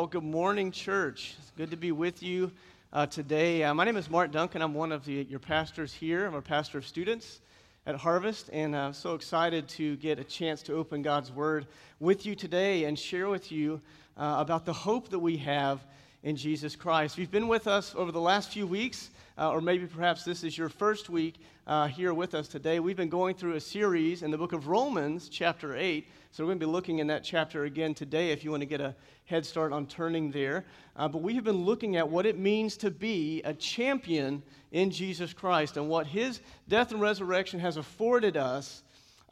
Well, good morning, church. It's good to be with you uh, today. Uh, my name is Mark Duncan. I'm one of the, your pastors here. I'm a pastor of students at Harvest, and I'm so excited to get a chance to open God's Word with you today and share with you uh, about the hope that we have in Jesus Christ. You've been with us over the last few weeks, uh, or maybe perhaps this is your first week uh, here with us today. We've been going through a series in the book of Romans, chapter 8 so we're going to be looking in that chapter again today if you want to get a head start on turning there. Uh, but we have been looking at what it means to be a champion in Jesus Christ and what his death and resurrection has afforded us.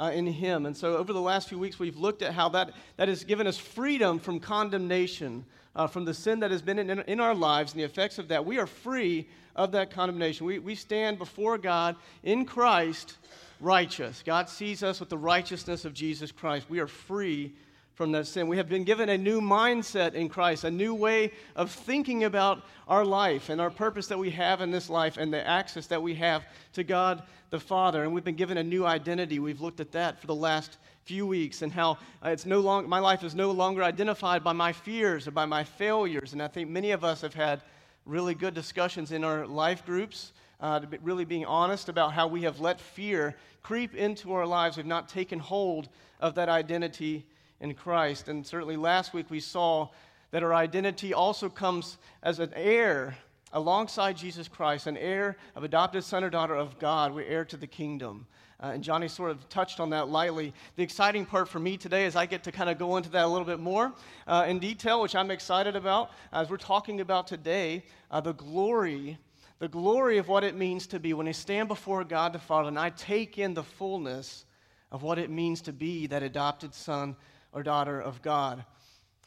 Uh, in him. And so, over the last few weeks, we've looked at how that, that has given us freedom from condemnation, uh, from the sin that has been in, in our lives and the effects of that. We are free of that condemnation. We, we stand before God in Christ righteous. God sees us with the righteousness of Jesus Christ. We are free from that sin. We have been given a new mindset in Christ, a new way of thinking about our life and our purpose that we have in this life and the access that we have to God the Father. And we've been given a new identity. We've looked at that for the last few weeks and how uh, it's no long, my life is no longer identified by my fears or by my failures. And I think many of us have had really good discussions in our life groups uh, be really being honest about how we have let fear creep into our lives. We've not taken hold of that identity in Christ. And certainly last week we saw that our identity also comes as an heir alongside Jesus Christ, an heir of adopted son or daughter of God. We're heir to the kingdom. Uh, and Johnny sort of touched on that lightly. The exciting part for me today is I get to kind of go into that a little bit more uh, in detail, which I'm excited about. As we're talking about today, uh, the glory the glory of what it means to be when I stand before God the Father and I take in the fullness of what it means to be that adopted son or daughter of God.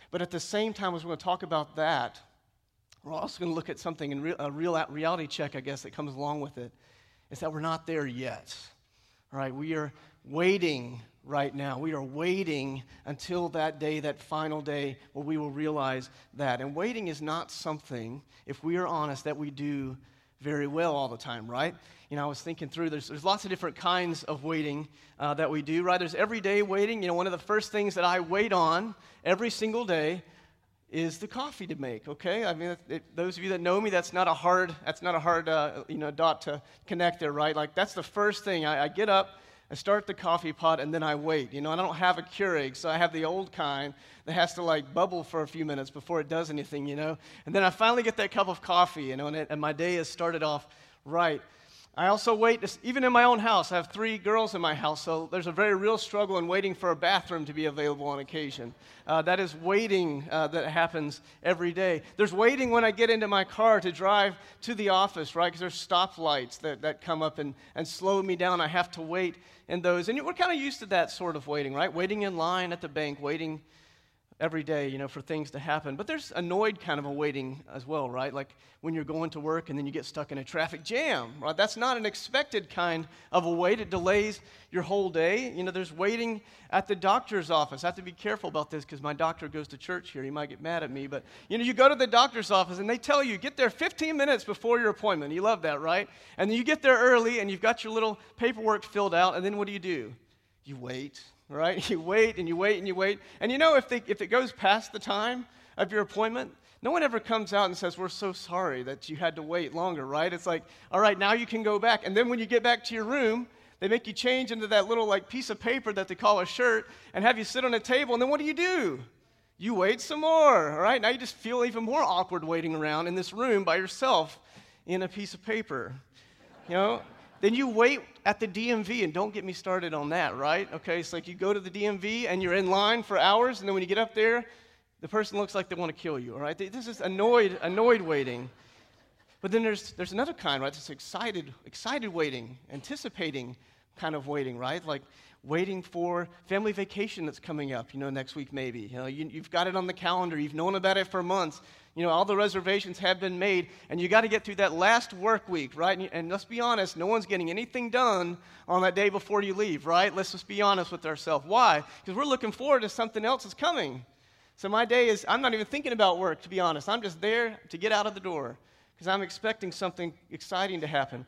But at the same time, as we're going to talk about that, we're also going to look at something in a real reality check, I guess, that comes along with it. Is that we're not there yet. All right, we are waiting right now. We are waiting until that day, that final day, where we will realize that. And waiting is not something, if we are honest, that we do very well all the time, right? You know, I was thinking through, there's, there's lots of different kinds of waiting uh, that we do, right? There's everyday waiting. You know, one of the first things that I wait on every single day is the coffee to make, okay? I mean, it, those of you that know me, that's not a hard, that's not a hard, uh, you know, dot to connect there, right? Like, that's the first thing. I, I get up, I start the coffee pot and then I wait. You know, I don't have a Keurig, so I have the old kind that has to like bubble for a few minutes before it does anything, you know. And then I finally get that cup of coffee, you know, and, it, and my day has started off right. I also wait, even in my own house, I have three girls in my house, so there's a very real struggle in waiting for a bathroom to be available on occasion. Uh, that is waiting uh, that happens every day. There's waiting when I get into my car to drive to the office, right? Because there's stoplights that, that come up and, and slow me down. I have to wait in those. And we're kind of used to that sort of waiting, right? Waiting in line at the bank, waiting every day, you know, for things to happen. But there's annoyed kind of a waiting as well, right? Like when you're going to work and then you get stuck in a traffic jam, right? That's not an expected kind of a wait. It delays your whole day. You know, there's waiting at the doctor's office. I have to be careful about this because my doctor goes to church here. He might get mad at me. But, you know, you go to the doctor's office and they tell you, get there 15 minutes before your appointment. You love that, right? And then you get there early and you've got your little paperwork filled out. And then what do you do? You wait right? You wait and you wait and you wait. And you know, if, they, if it goes past the time of your appointment, no one ever comes out and says, We're so sorry that you had to wait longer, right? It's like, All right, now you can go back. And then when you get back to your room, they make you change into that little like piece of paper that they call a shirt and have you sit on a table. And then what do you do? You wait some more, all right? Now you just feel even more awkward waiting around in this room by yourself in a piece of paper. You know? Then you wait at the DMV, and don't get me started on that, right? Okay, it's like you go to the DMV and you're in line for hours, and then when you get up there, the person looks like they want to kill you, all right? This is annoyed, annoyed waiting. But then there's, there's another kind, right? This excited, excited waiting, anticipating kind of waiting, right? Like waiting for family vacation that's coming up, you know, next week maybe. You know, you, you've got it on the calendar, you've known about it for months, you know, all the reservations have been made, and you got to get through that last work week, right? And, and, let's be honest, no one's getting anything done on that day before you leave, right? Let's just be honest with ourselves. Why? Because we're looking forward to something else that's coming. So my day is, I'm not even thinking about work, to be honest. I'm just there to get out of the door because I'm expecting something exciting to happen.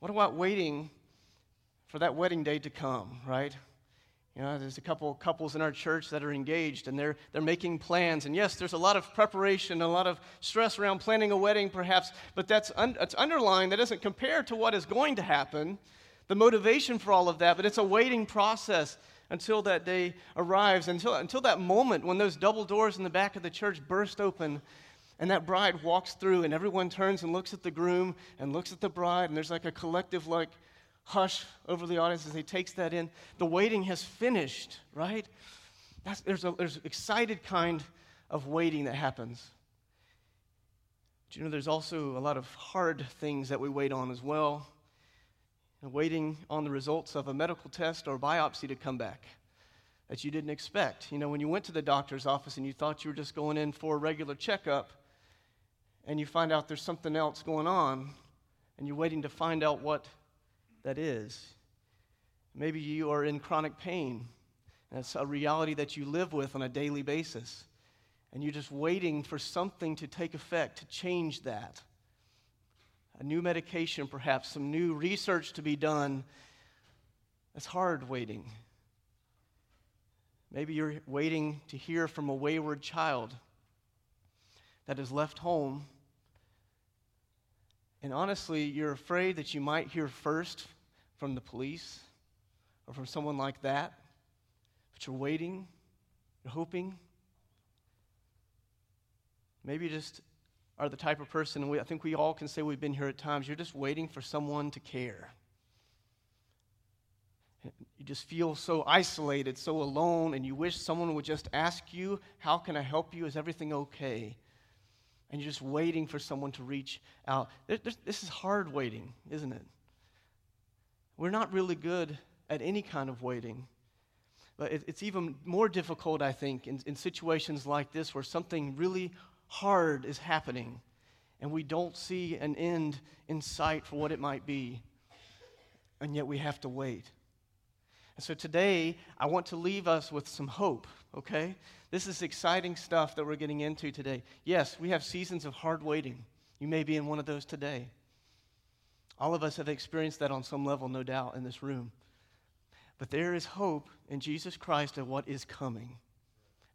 What about waiting for that wedding day to come, right? You know, there's a couple couples in our church that are engaged and they're, they're making plans. And yes, there's a lot of preparation, a lot of stress around planning a wedding, perhaps, but that's, un, that's underlying. That doesn't compare to what is going to happen, the motivation for all of that, but it's a waiting process until that day arrives, until, until that moment when those double doors in the back of the church burst open and that bride walks through and everyone turns and looks at the groom and looks at the bride and there's like a collective like hush over the audience as he takes that in. The waiting has finished, right? That's, there's a there's excited kind of waiting that happens. Do you know there's also a lot of hard things that we wait on as well? waiting on the results of a medical test or biopsy to come back that you didn't expect. You know, when you went to the doctor's office and you thought you were just going in for a regular checkup, and you find out there's something else going on, and you're waiting to find out what that is. Maybe you are in chronic pain. That's a reality that you live with on a daily basis. And you're just waiting for something to take effect to change that. A new medication, perhaps, some new research to be done. That's hard waiting. Maybe you're waiting to hear from a wayward child that has left home and honestly, you're afraid that you might hear first from the police or from someone like that, but you're waiting, you're hoping. Maybe you just are the type of person, we, I think we all can say we've been here at times, you're just waiting for someone to care. You just feel so isolated, so alone, and you wish someone would just ask you, How can I help you? Is everything okay? And you're just waiting for someone to reach out. this is hard waiting, isn't it? We're not really good at any kind of waiting. But it's even more difficult, I think, in, in situations like this where something really hard is happening and we don't see an end in sight for what it might be, and yet we have to wait. And so today, I want to leave us with some hope, okay? This is exciting stuff that we're getting into today. Yes, we have seasons of hard waiting. You may be in one of those today. All of us have experienced that on some level, no doubt, in this room. But there is hope in Jesus Christ of what is coming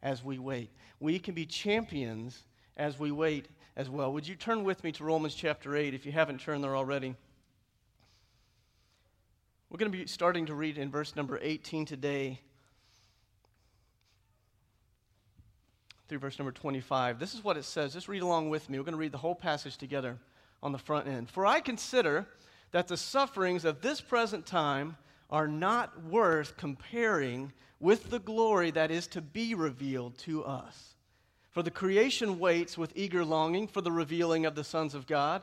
as we wait. We can be champions as we wait as well. Would you turn with me to Romans chapter 8 if you haven't turned there already? We're going to be starting to read in verse number 18 today. through verse number 25. This is what it says. Just read along with me. We're going to read the whole passage together on the front end. For I consider that the sufferings of this present time are not worth comparing with the glory that is to be revealed to us. For the creation waits with eager longing for the revealing of the sons of God.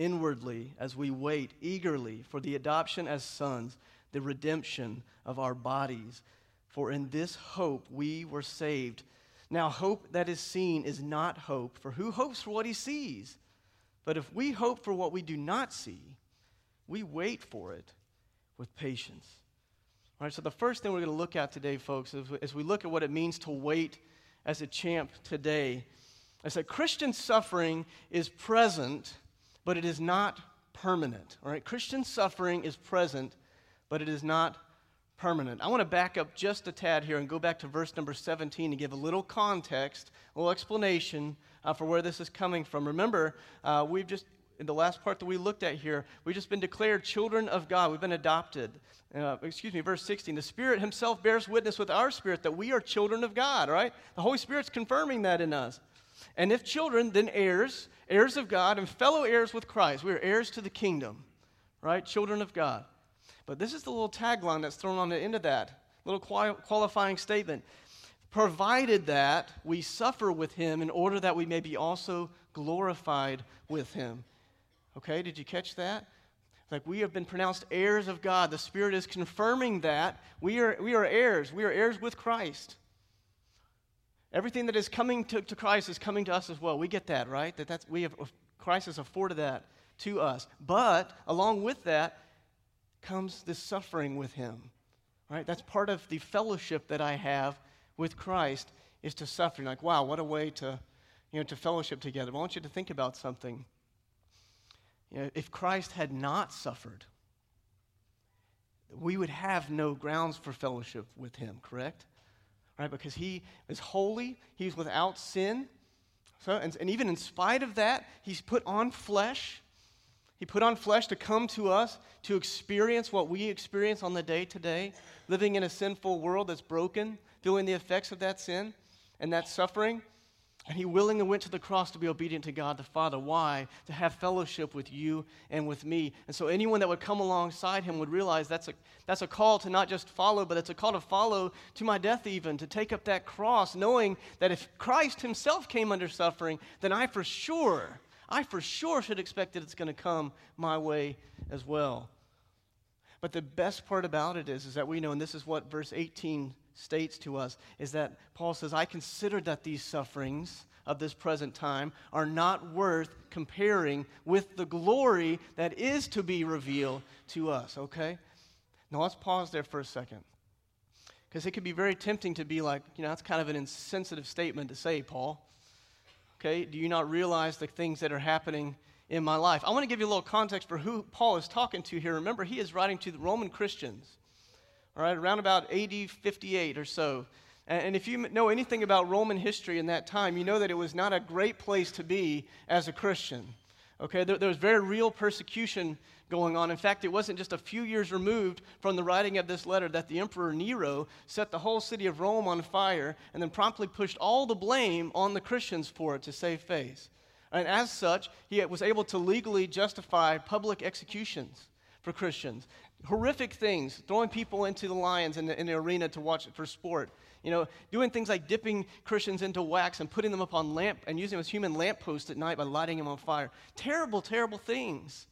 inwardly as we wait eagerly for the adoption as sons, the redemption of our bodies. For in this hope we were saved. Now, hope that is seen is not hope, for who hopes for what he sees? But if we hope for what we do not see, we wait for it with patience. All right, so the first thing we're going to look at today, folks, is as we look at what it means to wait as a champ today, is that Christian suffering is present, but it is not permanent. All right, Christian suffering is present, but it is not permanent. I want to back up just a tad here and go back to verse number 17 to give a little context, a little explanation uh, for where this is coming from. Remember, uh, we've just, in the last part that we looked at here, we've just been declared children of God. We've been adopted. Uh, excuse me, verse 16. The Spirit Himself bears witness with our spirit that we are children of God, right? The Holy Spirit's confirming that in us. And if children, then heirs, heirs of God, and fellow heirs with Christ. We are heirs to the kingdom, right? Children of God. But this is the little tagline that's thrown on the end of that little qualifying statement. Provided that we suffer with him in order that we may be also glorified with him. Okay, did you catch that? Like we have been pronounced heirs of God. The Spirit is confirming that. We are, we are heirs. We are heirs with Christ. Everything that is coming to, to Christ is coming to us as well. We get that, right? That that's, we have, Christ has afforded that to us. But along with that comes this suffering with him. Right? That's part of the fellowship that I have with Christ is to suffering. Like, wow, what a way to, you know, to fellowship together. I want you to think about something. You know, if Christ had not suffered, we would have no grounds for fellowship with him, correct? Right? Because he is holy, he's without sin. So, and, and even in spite of that, he's put on flesh. He put on flesh to come to us to experience what we experience on the day today, living in a sinful world that's broken, feeling the effects of that sin and that suffering. And he willingly went to the cross to be obedient to God the Father. Why? To have fellowship with you and with me. And so anyone that would come alongside him would realize that's a, that's a call to not just follow, but it's a call to follow to my death, even, to take up that cross, knowing that if Christ himself came under suffering, then I for sure, I for sure should expect that it's going to come my way as well. But the best part about it is, is that we know, and this is what verse 18 states to us is that Paul says, I consider that these sufferings of this present time are not worth comparing with the glory that is to be revealed to us, okay? Now let's pause there for a second. Because it could be very tempting to be like, you know, that's kind of an insensitive statement to say, Paul. Okay, do you not realize the things that are happening in my life? I want to give you a little context for who Paul is talking to here. Remember, he is writing to the Roman Christians all right, around about AD 58 or so. And if you know anything about Roman history in that time, you know that it was not a great place to be as a Christian. Okay, there, there, was very real persecution going on. In fact, it wasn't just a few years removed from the writing of this letter that the Emperor Nero set the whole city of Rome on fire and then promptly pushed all the blame on the Christians for it to save face. And as such, he was able to legally justify public executions for Christians horrific things, throwing people into the lions in the, in the arena to watch for sport. You know, doing things like dipping Christians into wax and putting them up on lamp and using them as human lampposts at night by lighting them on fire. Terrible, terrible things.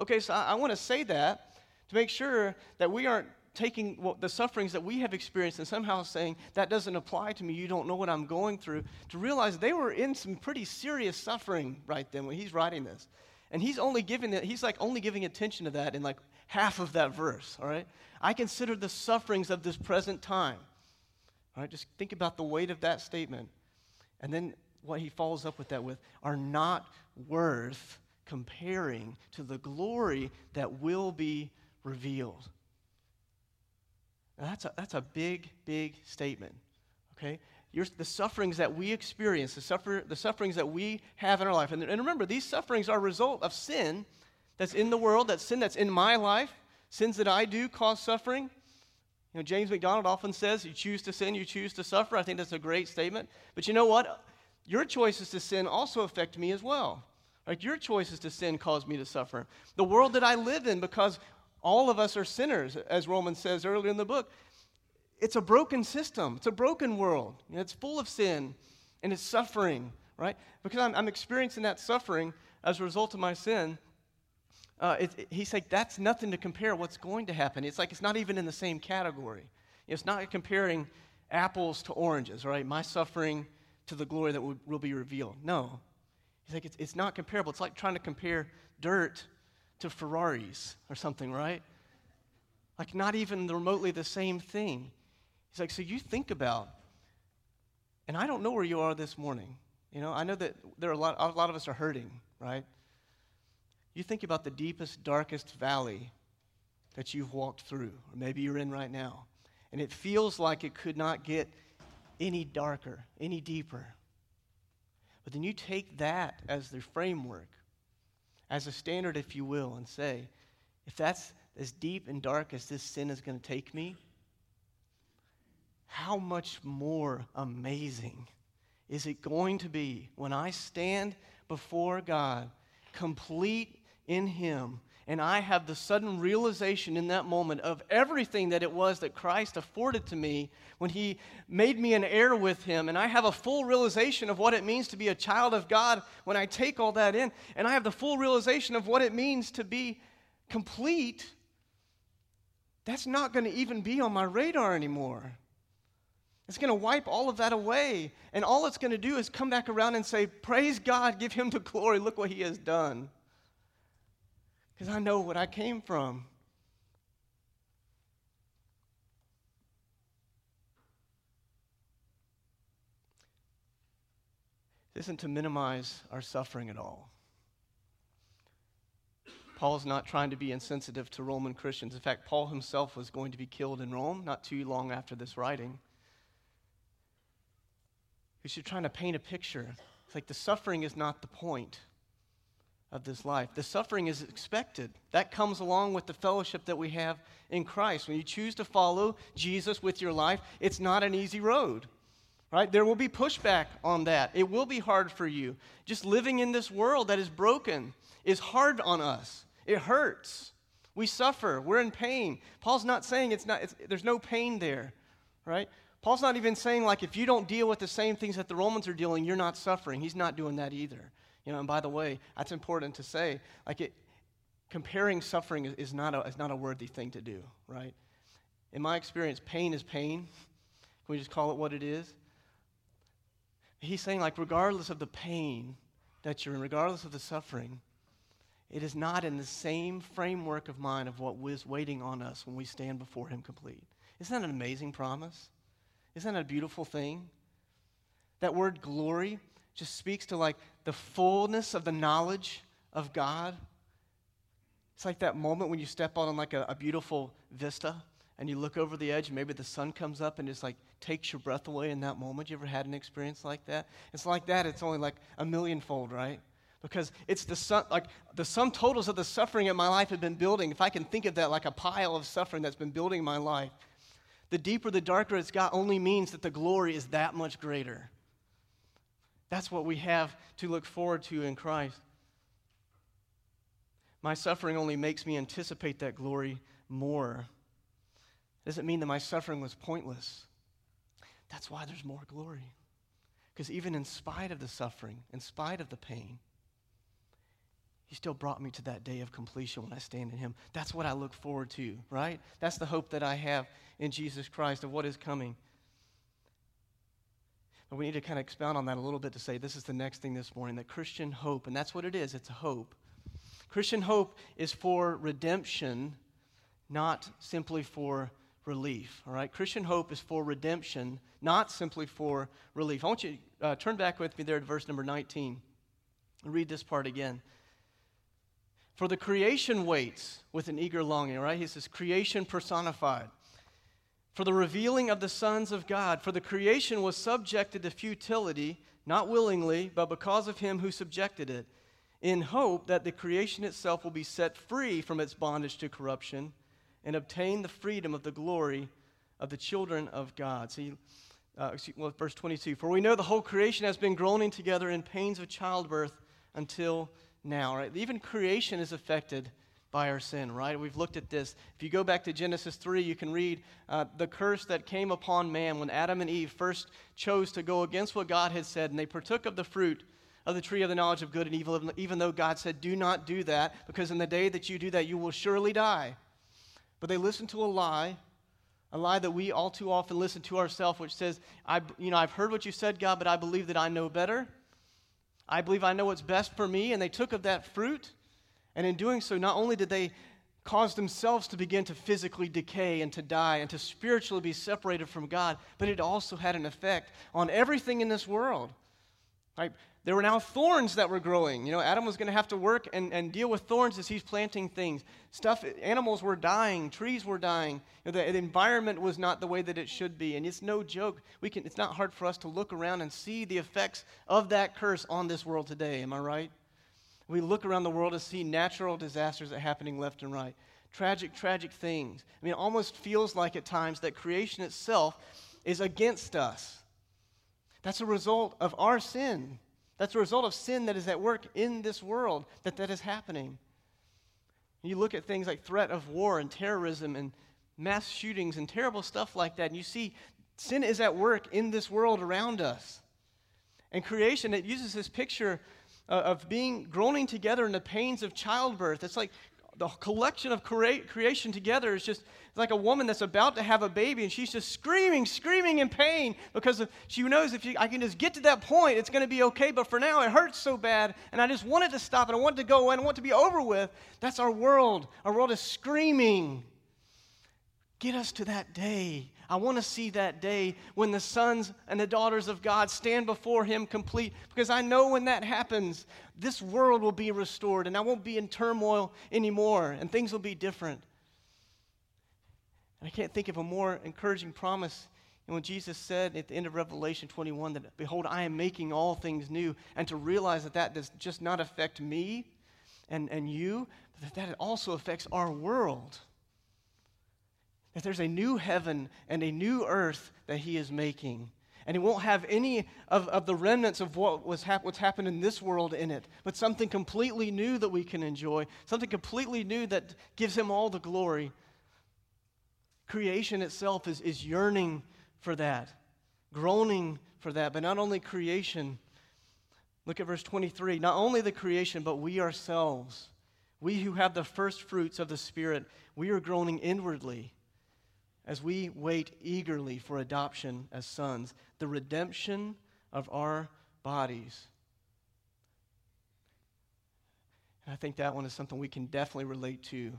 Okay, so I, I want to say that to make sure that we aren't taking the sufferings that we have experienced and somehow saying that doesn't apply to me you don't know what i'm going through to realize they were in some pretty serious suffering right then when he's writing this and he's only giving it he's like only giving attention to that in like half of that verse, all right? I consider the sufferings of this present time. All right, just think about the weight of that statement. And then what he follows up with that with are not worth comparing to the glory that will be revealed. Now that's a, that's a big, big statement, okay? You're, the sufferings that we experience, the, suffer, the sufferings that we have in our life. And, and remember, these sufferings are a result of sin that's in the world, that sin that's in my life, sins that I do cause suffering. You know, James MacDonald often says, You choose to sin, you choose to suffer. I think that's a great statement. But you know what? Your choices to sin also affect me as well. Like your choices to sin cause me to suffer. The world that I live in, because all of us are sinners, as Romans says earlier in the book, it's a broken system. It's a broken world. You know, it's full of sin and it's suffering, right? Because I'm, I'm experiencing that suffering as a result of my sin uh, it, it, he's like, that's nothing to compare what's going to happen. It's like it's not even in the same category. It's not comparing apples to oranges, right? My suffering to the glory that will, will be revealed. No. He's like, it's, it's not comparable. It's like trying to compare dirt to Ferraris or something, right? Like, not even remotely the same thing. He's like, so you think about, and I don't know where you are this morning. You know, I know that there are a lot, a lot of us are hurting, right? You think about the deepest, darkest valley that you've walked through, or maybe you're in right now, and it feels like it could not get any darker, any deeper. But then you take that as the framework, as a standard, if you will, and say, if that's as deep and dark as this sin is going to take me, how much more amazing is it going to be when I stand before God, complete in Him. And I have the sudden realization in that moment of everything that it was that Christ afforded to me when He made me an heir with Him. And I have a full realization of what it means to be a child of God when I take all that in. And I have the full realization of what it means to be complete. That's not going to even be on my radar anymore. It's going to wipe all of that away. And all it's going to do is come back around and say, Praise God, give him the glory. Look what he has done. Because I know what I came from. This isn't to minimize our suffering at all. Paul's not trying to be insensitive to Roman Christians. In fact, Paul himself was going to be killed in Rome not too long after this writing. He's trying to paint a picture. It's like the suffering is not the point of this life. The suffering is expected. That comes along with the fellowship that we have in Christ. When you choose to follow Jesus with your life, it's not an easy road. Right? There will be pushback on that. It will be hard for you. Just living in this world that is broken is hard on us. It hurts. We suffer. We're in pain. Paul's not saying it's not, it's, there's no pain there, right? Paul's not even saying, like, if you don't deal with the same things that the Romans are dealing, you're not suffering. He's not doing that either. You know, and by the way, that's important to say. Like, it, comparing suffering is, is, not a, is not a worthy thing to do, right? In my experience, pain is pain. Can we just call it what it is? He's saying, like, regardless of the pain that you're in, regardless of the suffering, it is not in the same framework of mind of what is waiting on us when we stand before Him complete. Isn't that an amazing promise? Isn't that a beautiful thing? That word glory just speaks to like the fullness of the knowledge of God. It's like that moment when you step on like a, a beautiful vista and you look over the edge and maybe the sun comes up and just like takes your breath away in that moment. You ever had an experience like that? It's like that. It's only like a millionfold, right? because it's the sum, like the sum totals of the suffering in my life have been building. If I can think of that like a pile of suffering that's been building my life, the deeper, the darker it's got only means that the glory is that much greater. That's what we have to look forward to in Christ. My suffering only makes me anticipate that glory more. Doesn't mean that my suffering was pointless. That's why there's more glory. Because even in spite of the suffering, in spite of the pain, he still brought me to that day of completion when I stand in Him. That's what I look forward to, right? That's the hope that I have in Jesus Christ of what is coming. But we need to kind of expound on that a little bit to say this is the next thing this morning that Christian hope, and that's what it is it's a hope. Christian hope is for redemption, not simply for relief. All right? Christian hope is for redemption, not simply for relief. I want you to uh, turn back with me there to verse number 19 and read this part again. For the creation waits with an eager longing, right? He says, creation personified. For the revealing of the sons of God. For the creation was subjected to futility, not willingly, but because of him who subjected it, in hope that the creation itself will be set free from its bondage to corruption and obtain the freedom of the glory of the children of God. See, uh, well, verse 22 For we know the whole creation has been groaning together in pains of childbirth until now, right? Even creation is affected by our sin, right? We've looked at this. If you go back to Genesis 3, you can read uh, the curse that came upon man when Adam and Eve first chose to go against what God had said, and they partook of the fruit of the tree of the knowledge of good and evil, even though God said, Do not do that, because in the day that you do that, you will surely die. But they listened to a lie, a lie that we all too often listen to ourselves, which says, I, you know, I've heard what you said, God, but I believe that I know better. I believe I know what's best for me. And they took of that fruit. And in doing so, not only did they cause themselves to begin to physically decay and to die and to spiritually be separated from God, but it also had an effect on everything in this world. Right? There were now thorns that were growing. You know, Adam was going to have to work and, and deal with thorns as he's planting things. Stuff, animals were dying, trees were dying. You know, the, the, environment was not the way that it should be. And it's no joke. We can, it's not hard for us to look around and see the effects of that curse on this world today. Am I right? We look around the world and see natural disasters that are happening left and right. Tragic, tragic things. I mean, it almost feels like at times that creation itself is against us. That's a result of our sin. That's a result of sin that is at work in this world, that that is happening. You look at things like threat of war and terrorism and mass shootings and terrible stuff like that, and you see sin is at work in this world around us. And creation, it uses this picture Uh, of being groaning together in the pains of childbirth. It's like the collection of crea- creation together is just like a woman that's about to have a baby and she's just screaming, screaming in pain because she knows if she, I can just get to that point, it's going to be okay. But for now, it hurts so bad and I just want it to stop and I want it to go away and I want it to be over with. That's our world. Our world is screaming. Get us to that day I want to see that day when the sons and the daughters of God stand before Him complete, because I know when that happens, this world will be restored and I won't be in turmoil anymore and things will be different. And I can't think of a more encouraging promise and when Jesus said at the end of Revelation 21 that, Behold, I am making all things new, and to realize that that does just not affect me and, and you, but that that also affects our world. That there's a new heaven and a new earth that he is making. And he won't have any of, of the remnants of what was hap- what's happened in this world in it, but something completely new that we can enjoy, something completely new that gives him all the glory. Creation itself is, is yearning for that, groaning for that. But not only creation, look at verse 23 not only the creation, but we ourselves, we who have the first fruits of the Spirit, we are groaning inwardly as we wait eagerly for adoption as sons, the redemption of our bodies. And I think that one is something we can definitely relate to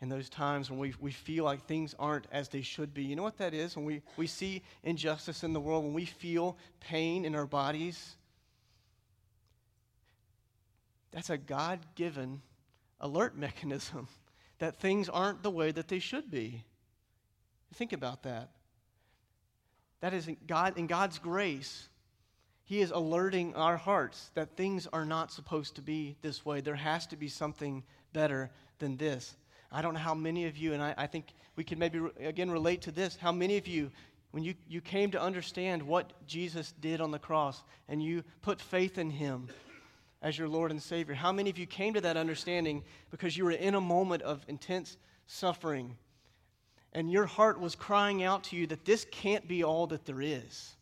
in those times when we, we feel like things aren't as they should be. You know what that is? When we, we see injustice in the world, when we feel pain in our bodies, that's a God given alert mechanism that things aren't the way that they should be. Think about that. That is in, God, in God's grace, He is alerting our hearts that things are not supposed to be this way. There has to be something better than this. I don't know how many of you, and I, I think we can maybe again relate to this, how many of you, when you, you came to understand what Jesus did on the cross and you put faith in Him as your Lord and Savior, how many of you came to that understanding because you were in a moment of intense suffering and your heart was crying out to you that this can't be all that there is.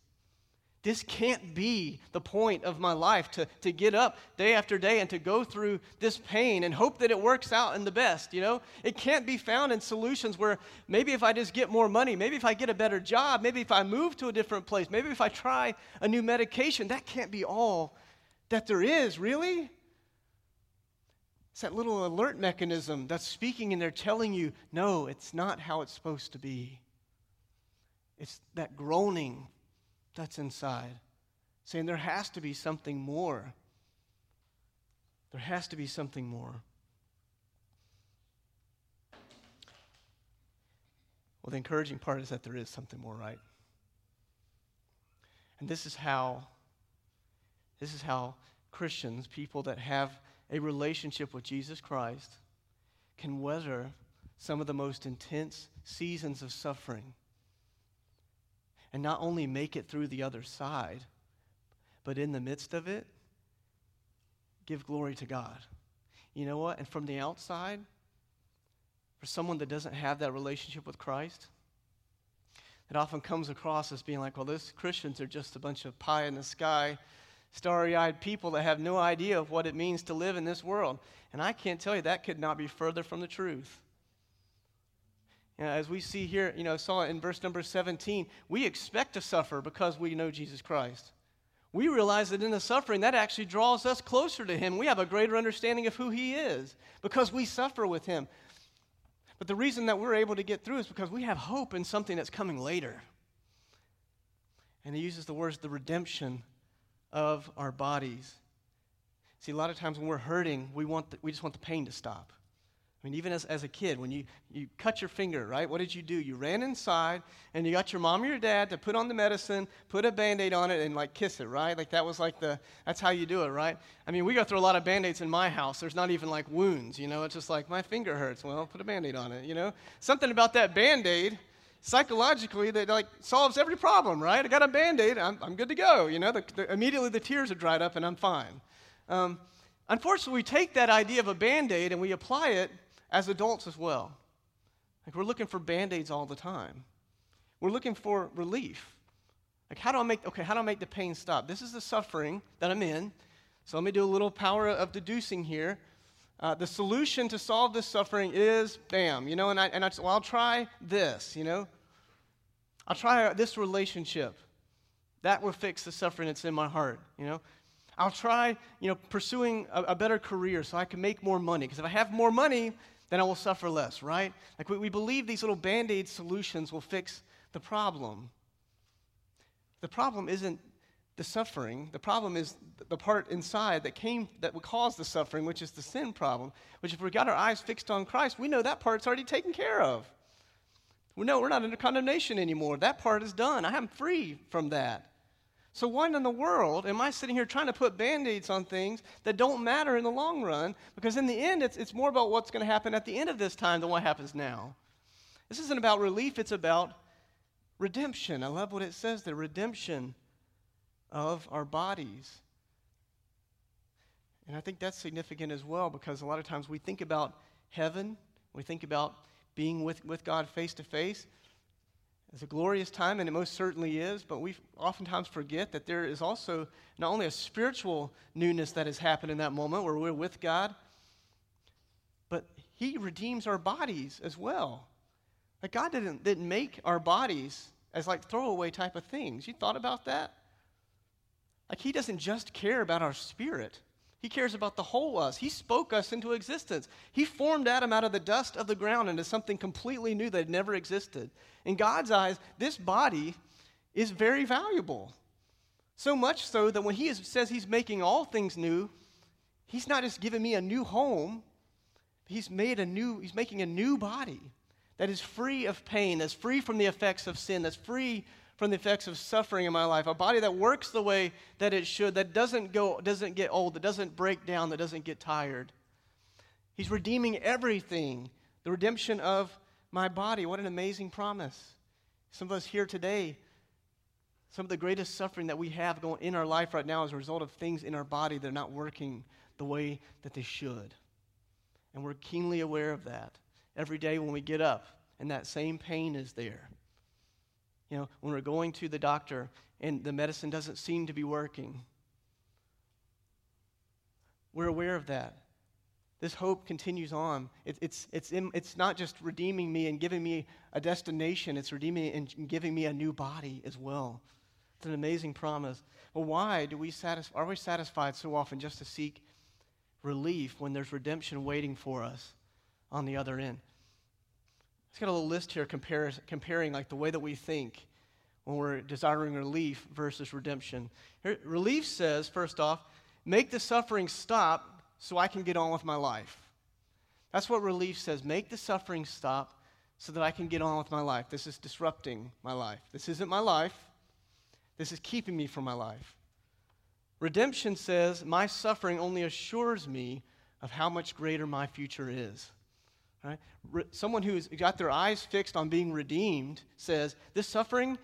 This can't be the point of my life to, to get up day after day and to go through this pain and hope that it works out in the best, you know? It can't be found in solutions where maybe if I just get more money, maybe if I get a better job, maybe if I move to a different place, maybe if I try a new medication, that can't be all that there is, really? It's that little alert mechanism that's speaking and they're telling you, no, it's not how it's supposed to be. It's that groaning that's inside, saying there has to be something more. There has to be something more. Well, the encouraging part is that there is something more, right? And this is how this is how Christians, people that have a relationship with Jesus Christ can weather some of the most intense seasons of suffering and not only make it through the other side, but in the midst of it, give glory to God. You know what? And from the outside, for someone that doesn't have that relationship with Christ, it often comes across as being like, well, those Christians are just a bunch of pie in the sky starry eyed people that have no idea of what it means to live in this world. And I can't tell you that could not be further from the truth. You know, as we see here, you know, saw in verse number 17, we expect to suffer because we know Jesus Christ. We realize that in the suffering, that actually draws us closer to Him. We have a greater understanding of who He is because we suffer with Him. But the reason that we're able to get through is because we have hope in something that's coming later. And He uses the words the redemption of our bodies. See, a lot of times when we're hurting, we, want the, we just want the pain to stop. I mean, even as, as a kid, when you, you cut your finger, right? What did you do? You ran inside and you got your mom or your dad to put on the medicine, put a band aid on it, and like kiss it, right? Like that was like the, that's how you do it, right? I mean, we go through a lot of band aids in my house. There's not even like wounds, you know? It's just like my finger hurts. Well, put a band aid on it, you know? Something about that band aid psychologically that like solves every problem, right? I got a band-aid, I'm, I'm good to go. You know, the, the, immediately the tears are dried up and I'm fine. Um, unfortunately, we take that idea of a band-aid and we apply it as adults as well. Like we're looking for band-aids all the time. We're looking for relief. Like how do I make okay, how do I make the pain stop? This is the suffering that I'm in. So let me do a little power of deducing here. Uh, the solution to solve this suffering is bam, you know, and, I, and I, well, I'll try this, you know. I'll try this relationship. That will fix the suffering that's in my heart, you know. I'll try, you know, pursuing a, a better career so I can make more money. Because if I have more money, then I will suffer less, right? Like we, we believe these little band aid solutions will fix the problem. The problem isn't the suffering. The problem is the part inside that came that would cause the suffering, which is the sin problem. Which, if we got our eyes fixed on Christ, we know that part's already taken care of. We know we're not under condemnation anymore. That part is done. I am free from that. So, why in the world am I sitting here trying to put band aids on things that don't matter in the long run? Because in the end, it's, it's more about what's going to happen at the end of this time than what happens now. This isn't about relief, it's about redemption. I love what it says there redemption of our bodies. And I think that's significant as well because a lot of times we think about heaven, we think about being with, with God face to face. It's a glorious time, and it most certainly is, but we oftentimes forget that there is also not only a spiritual newness that has happened in that moment where we're with God, but He redeems our bodies as well. Like God didn't, didn't make our bodies as like throwaway type of things. You thought about that? Like He doesn't just care about our spirit. He cares about the whole us. He spoke us into existence. He formed Adam out of the dust of the ground into something completely new that had never existed. In God's eyes, this body is very valuable. So much so that when He is, says He's making all things new, He's not just giving me a new home, He's made a new, He's making a new body that is free of pain, that's free from the effects of sin, that's free from the effects of suffering in my life, a body that works the way that it should, that doesn't go, doesn't get old, that doesn't break down, that doesn't get tired. He's redeeming everything, the redemption of my body. What an amazing promise. Some of us here today, some of the greatest suffering that we have going in our life right now is a result of things in our body that are not working the way that they should. And we're keenly aware of that every day when we get up, and that same pain is there. You know, when we're going to the doctor and the medicine doesn't seem to be working, we're aware of that. This hope continues on. It, it's, it's, in, it's not just redeeming me and giving me a destination, it's redeeming and giving me a new body as well. It's an amazing promise. Well, why do we satisfy, are we satisfied so often just to seek relief when there's redemption waiting for us on the other end? I've got a little list here compare, comparing like the way that we think when we're desiring relief versus redemption. Relief says, first off, make the suffering stop so I can get on with my life. That's what relief says. Make the suffering stop so that I can get on with my life. This is disrupting my life. This isn't my life. This is keeping me from my life. Redemption says, my suffering only assures me of how much greater my future is. Right? Someone who's got their eyes fixed on being redeemed says, This suffering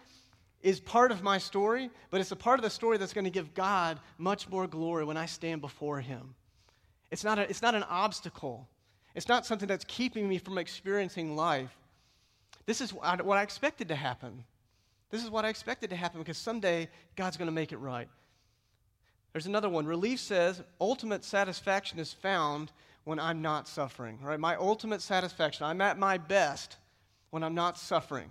is part of my story, but it's a part of the story that's going to give God much more glory when I stand before Him. It's not, a, it's not an obstacle, it's not something that's keeping me from experiencing life. This is what I expected to happen. This is what I expected to happen because someday God's going to make it right. There's another one. Relief says ultimate satisfaction is found when I'm not suffering. Right? My ultimate satisfaction, I'm at my best when I'm not suffering.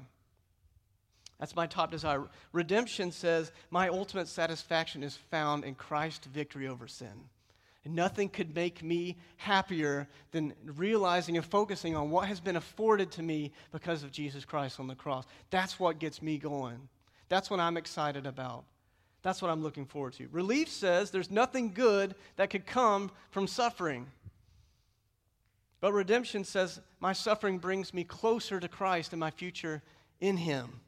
That's my top desire. Redemption says my ultimate satisfaction is found in Christ's victory over sin. And nothing could make me happier than realizing and focusing on what has been afforded to me because of Jesus Christ on the cross. That's what gets me going. That's what I'm excited about. That's what I'm looking forward to. Relief says there's nothing good that could come from suffering. But redemption says, my suffering brings me closer to Christ and my future in Him.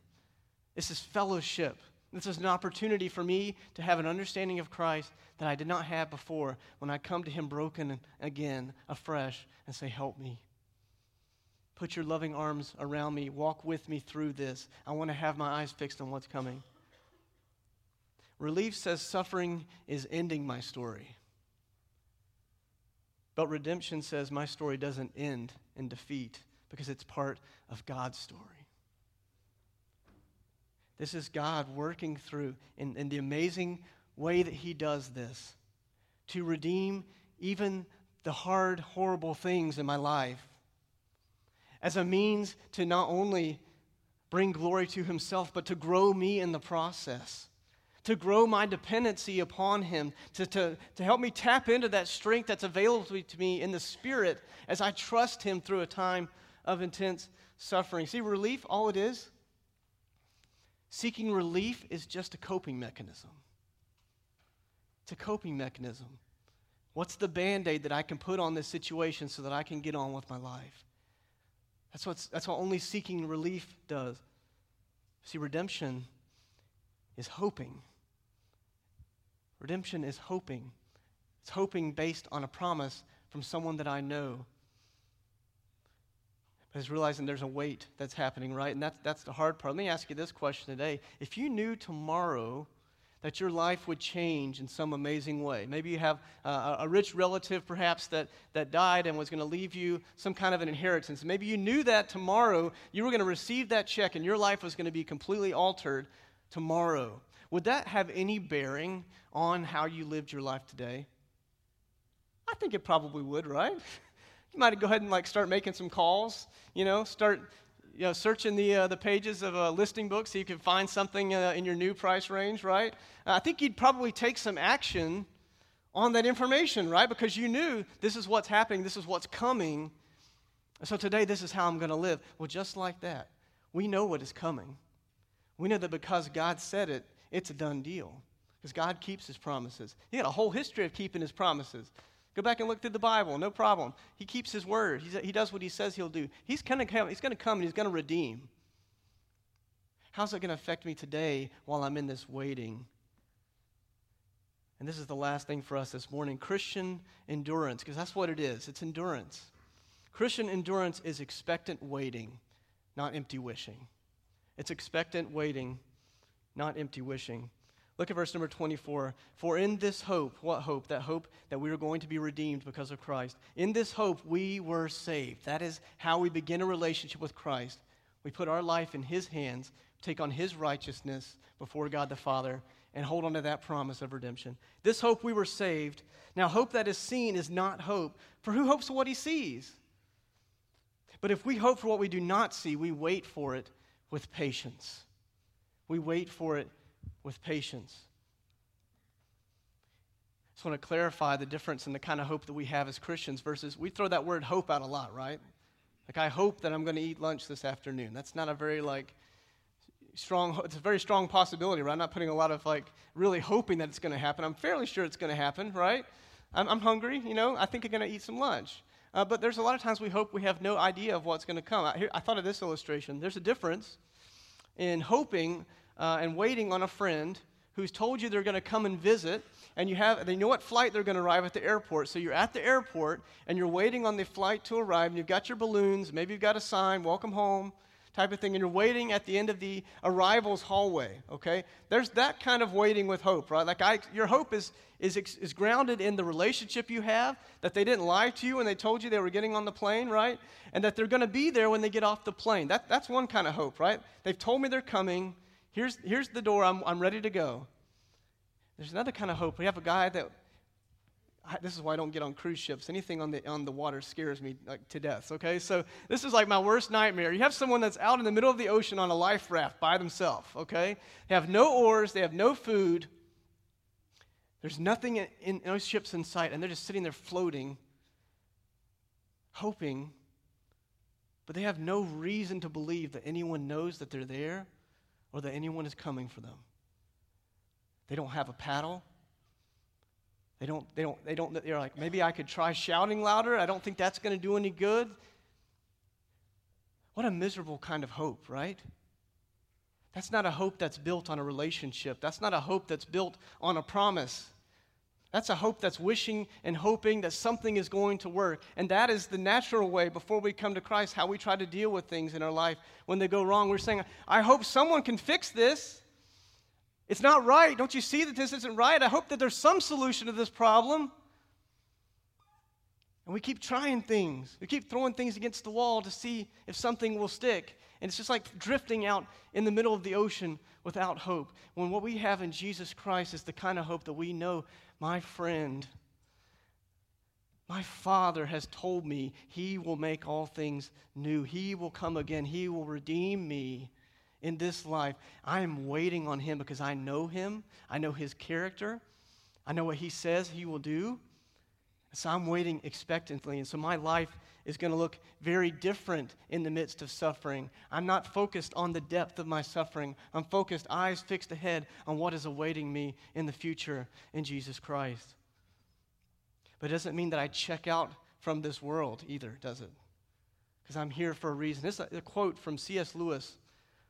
This is fellowship. This is an opportunity for me to have an understanding of Christ that I did not have before when I come to Him broken again, afresh, and say, Help me. Put your loving arms around me. Walk with me through this. I want to have my eyes fixed on what's coming. Relief says suffering is ending my story. But redemption says my story doesn't end in defeat because it's part of God's story. This is God working through in, in the amazing way that He does this to redeem even the hard, horrible things in my life as a means to not only bring glory to himself, but to grow me in the process, to grow my dependency upon him, to, to, to help me tap into that strength that's available to me in the spirit as I trust him through a time of intense suffering. See, relief, all it is, seeking relief is just a coping mechanism. It's a coping mechanism. What's the band aid that I can put on this situation so that I can get on with my life? That's, what's, that's what only seeking relief does. See, redemption is hoping. Redemption is hoping. It's hoping based on a promise from someone that I know. But it's realizing there's a wait that's happening, right? And that's, that's the hard part. Let me ask you this question today. If you knew tomorrow that your life would change in some amazing way. Maybe you have a rich relative, perhaps, that, that died and was going to leave you some kind of an inheritance. Maybe you knew that tomorrow you were going to receive that check and your life was going to be completely altered tomorrow. Would that have any bearing on how you lived your life today? I think it probably would, right? You might go ahead and like start making some calls, you know, start you know, searching the, uh, the pages of a listing book so you can find something uh, in your new price range, right? Uh, I think you'd probably take some action on that information, right? Because you knew this is what's happening, this is what's coming. So today, this is how I'm going to live. Well, just like that, we know what is coming. We know that because God said it, it's a done deal. Because God keeps his promises. He had a whole history of keeping his promises. Go back and look through the Bible, no problem. He keeps his word, He's, he does what he says he'll do. He's going to come, he's going to come and he's going to redeem. How's it going to affect me today while I'm in this waiting? And this is the last thing for us this morning Christian endurance, because that's what it is it's endurance. Christian endurance is expectant waiting, not empty wishing. It's expectant waiting, not empty wishing. Look at verse number 24. For in this hope, what hope? That hope that we are going to be redeemed because of Christ. In this hope, we were saved. That is how we begin a relationship with Christ. We put our life in His hands, take on His righteousness before God the Father, and hold on to that promise of redemption. This hope we were saved. Now, hope that is seen is not hope, for who hopes for what he sees? But if we hope for what we do not see, we wait for it with patience. We wait for it with patience. I just want to clarify the difference in the kind of hope that we have as Christians versus we throw that word hope out a lot, right? Like I hope that I'm going to eat lunch this afternoon. That's not a very like strong it's a very strong possibility, right? I'm not putting a lot of like really hoping that it's going to happen. I'm fairly sure it's going to happen, right? I'm, I'm, hungry, you know, I think I'm going to eat some lunch. Uh, but there's a lot of times we hope we have no idea of what's going to come. I, here, I thought of this illustration. There's a difference in hoping uh, and waiting on a friend who's told you they're going to come and visit, and you have they know what flight they're going to arrive at the airport. So you're at the airport and you're waiting on the flight to arrive, and you've got your balloons, maybe you've got a sign, welcome home, type of thing, and you're waiting at the end of the arrivals hallway. Okay, there's that kind of waiting with hope, right? Like I, your hope is is is grounded in the relationship you have, that they didn't lie to you when they told you they were getting on the plane, right? And that they're going to be there when they get off the plane. That that's one kind of hope, right? They've told me they're coming Here's, here's the door, I'm, I'm ready to go. There's another kind of hope. We have a guy that, this is why I don't get on cruise ships. Anything on the, on the water scares me like, to death, okay? So this is like my worst nightmare. You have someone that's out in the middle of the ocean on a life raft by themselves, okay? They have no oars, they have no food. There's nothing in, in those ships in sight, and they're just sitting there floating, hoping, but they have no reason to believe that anyone knows that they're there or that anyone is coming for them. They don't have a paddle. They don't, they don't, they don't, they're like, maybe I could try shouting louder. I don't think that's going to do any good. What a miserable kind of hope, right? That's not a hope that's built on a relationship. That's not a hope that's built on a promise. That's a hope that's wishing and hoping that something is going to work. And that is the natural way before we come to Christ, how we try to deal with things in our life when they go wrong. We're saying, I hope someone can fix this. It's not right. Don't you see that this isn't right? I hope that there's some solution to this problem. And we keep trying things. We keep throwing things against the wall to see if something will stick. And it's just like drifting out in the middle of the ocean without hope. When what we have in Jesus Christ is the kind of hope that we know my friend, My Father has told me He will make all things new. He will come again. He will redeem me in this life. I am waiting on Him because I know Him. I know His character. I know what He says He will do. So I'm waiting expectantly. And so my life is going to look very different in the midst of suffering. I'm not focused on the depth of my suffering. I'm focused, eyes fixed ahead on what is awaiting me in the future in Jesus Christ. But it doesn't mean that I check out from this world either, does it? Because I'm here for a reason. This is a quote from C.S. Lewis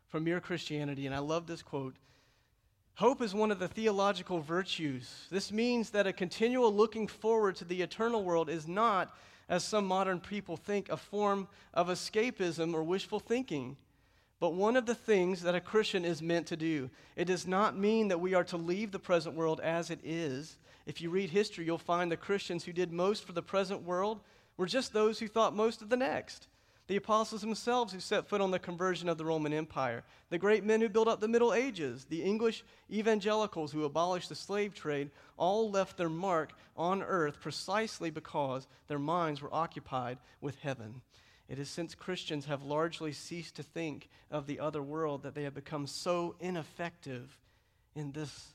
from Mere Christianity, and I love this quote. Hope is one of the theological virtues. This means that a continual looking forward to the eternal world is not, as some modern people think, a form of escapism or wishful thinking, but one of the things that a Christian is meant to do. It does not mean that we are to leave the present world as it is, if you read history, you'll find the Christians who did most for the present world were just those who thought most of the next. The apostles themselves who set foot on the conversion of the Roman Empire, the great men who built up the Middle Ages, the English evangelicals who abolished the slave trade, all left their mark on earth precisely because their minds were occupied with heaven. It is since Christians have largely ceased to think of the other world that they have become so ineffective in this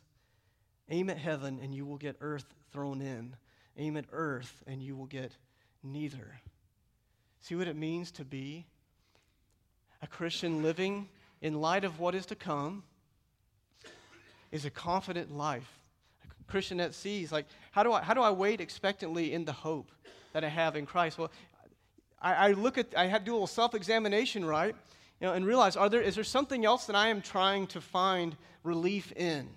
Aim at heaven and you will get earth thrown in. Aim at earth and you will get neither. See what it means to be a Christian living in light of what is to come is a confident life. A Christian that sees, like, how do I, how do I wait expectantly in the hope that I have in Christ? Well, I, I look at, I have to do a little self examination, right? You know, and realize, are there, is there something else that I am trying to find relief in?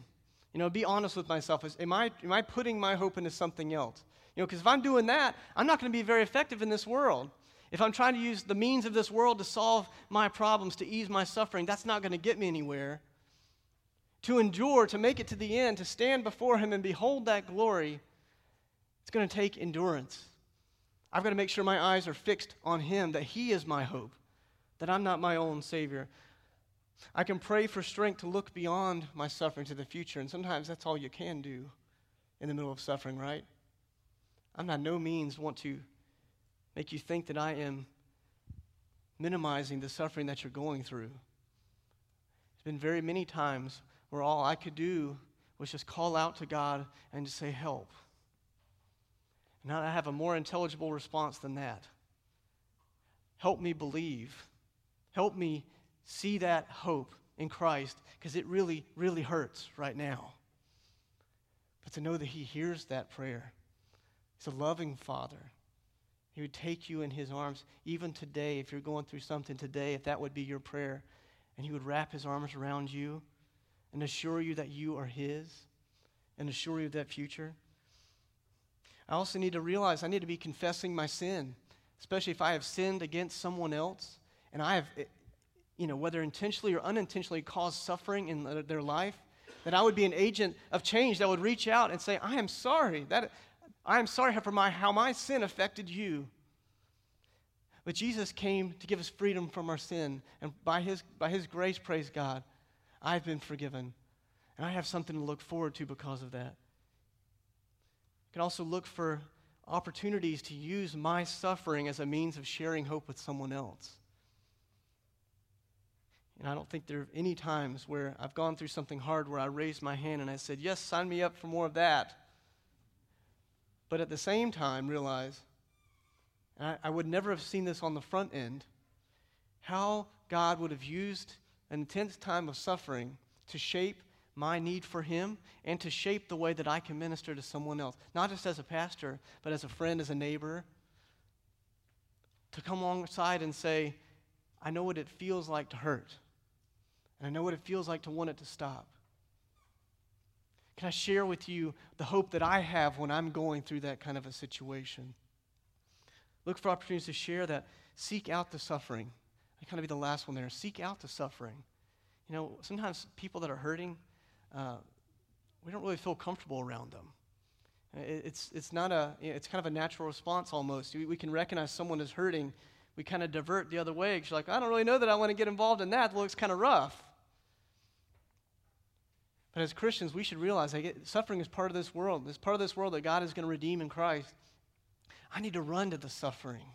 You know, be honest with myself. Is, am, I, am I putting my hope into something else? You know, because if I'm doing that, I'm not going to be very effective in this world. If I'm trying to use the means of this world to solve my problems, to ease my suffering, that's not going to get me anywhere. To endure, to make it to the end, to stand before Him and behold that glory, it's going to take endurance. I've got to make sure my eyes are fixed on Him, that He is my hope, that I'm not my own Savior. I can pray for strength to look beyond my suffering to the future, and sometimes that's all you can do in the middle of suffering, right? I'm by no means want to make you think that I am minimizing the suffering that you're going through. There's been very many times where all I could do was just call out to God and just say, Help. And I have a more intelligible response than that. Help me believe. Help me see that hope in Christ because it really, really hurts right now. But to know that He hears that prayer, He's a loving Father. He would take you in His arms, even today, if you're going through something today, if that would be your prayer, and He would wrap His arms around you and assure you that you are His and assure you of that future. I also need to realize I need to be confessing my sin, especially if I have sinned against someone else and I have you know, whether intentionally or unintentionally, caused suffering in their life, that I would be an agent of change that would reach out and say, I am sorry. That, I am sorry for my, how my sin affected you. But Jesus came to give us freedom from our sin. And by his, by his grace, praise God, I've been forgiven. And I have something to look forward to because of that. I can also look for opportunities to use my suffering as a means of sharing hope with someone else. And I don't think there are any times where I've gone through something hard where I raised my hand and I said, Yes, sign me up for more of that. But at the same time, realize, I, I would never have seen this on the front end, how God would have used an intense time of suffering to shape my need for Him and to shape the way that I can minister to someone else, not just as a pastor, but as a friend, as a neighbor. To come alongside and say, I know what it feels like to hurt. And I know what it feels like to want it to stop. Can I share with you the hope that I have when I'm going through that kind of a situation? Look for opportunities to share that. Seek out the suffering. I kind of be the last one there. Seek out the suffering. You know, sometimes people that are hurting, uh, we don't really feel comfortable around them. It's, it's not a, it's kind of a natural response almost. We, we can recognize someone is hurting. We kind of divert the other way you're like, I don't really know that I want to get involved in that. It looks kind of rough. But as Christians, we should realize that suffering is part of this world. It's part of this world that God is going to redeem in Christ. I need to run to the suffering.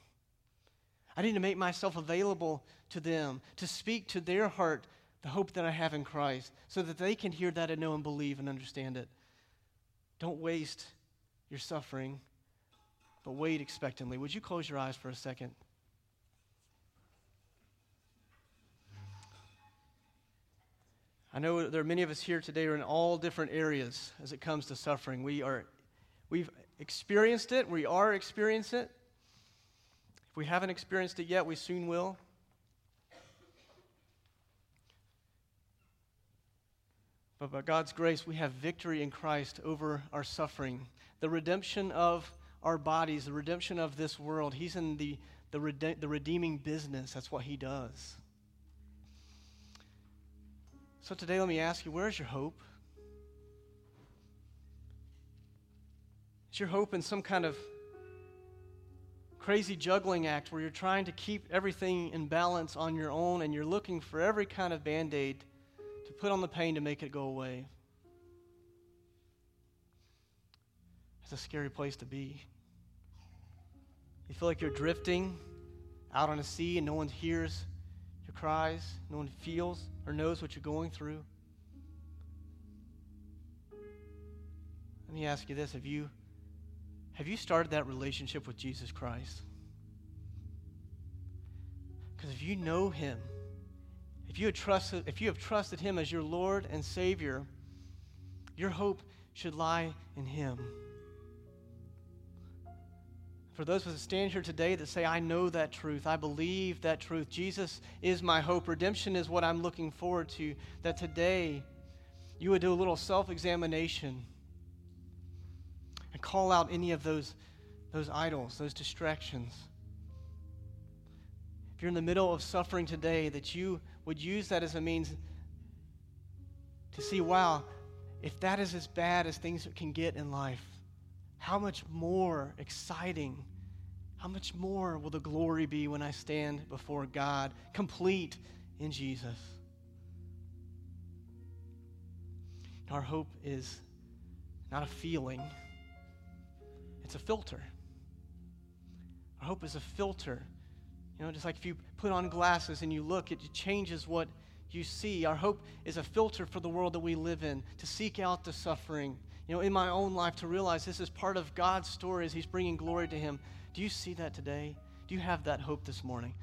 I need to make myself available to them, to speak to their heart the hope that I have in Christ, so that they can hear that and know and believe and understand it. Don't waste your suffering, but wait expectantly. Would you close your eyes for a second? I know there are many of us here today who are in all different areas as it comes to suffering. We are, we've experienced it. We are experiencing it. If we haven't experienced it yet, we soon will. But by God's grace, we have victory in Christ over our suffering. The redemption of our bodies, the redemption of this world. He's in the, the, rede- the redeeming business. That's what He does. So today, let me ask you where's your hope? Is your hope in some kind of crazy juggling act where you're trying to keep everything in balance on your own and you're looking for every kind of band aid to put on the pain to make it go away? It's a scary place to be. You feel like you're drifting out on a sea and no one hears your cries, no one feels or knows what you're going through. Let me ask you this have you, have you started that relationship with Jesus Christ? Because if you know Him, if you, trusted, if you have trusted Him as your Lord and Savior, your hope should lie in Him. For those of us stand here today that say, I know that truth, I believe that truth, Jesus is my hope, redemption is what I'm looking forward to, that today you would do a little self examination and call out any of those, those idols, those distractions. If you're in the middle of suffering today, that you would use that as a means to see, wow, if that is as bad as things can get in life, how much more exciting, how much more will the glory be when I stand before God, complete in Jesus? Our hope is not a feeling, it's a filter. Our hope is a filter. You know, just like if you put on glasses and you look, it changes what you see. Our hope is a filter for the world that we live in, to seek out the suffering you know, in my own life to realize this is part of God's story as He's bringing glory to Him. Do you see that today? Do you have that hope this morning?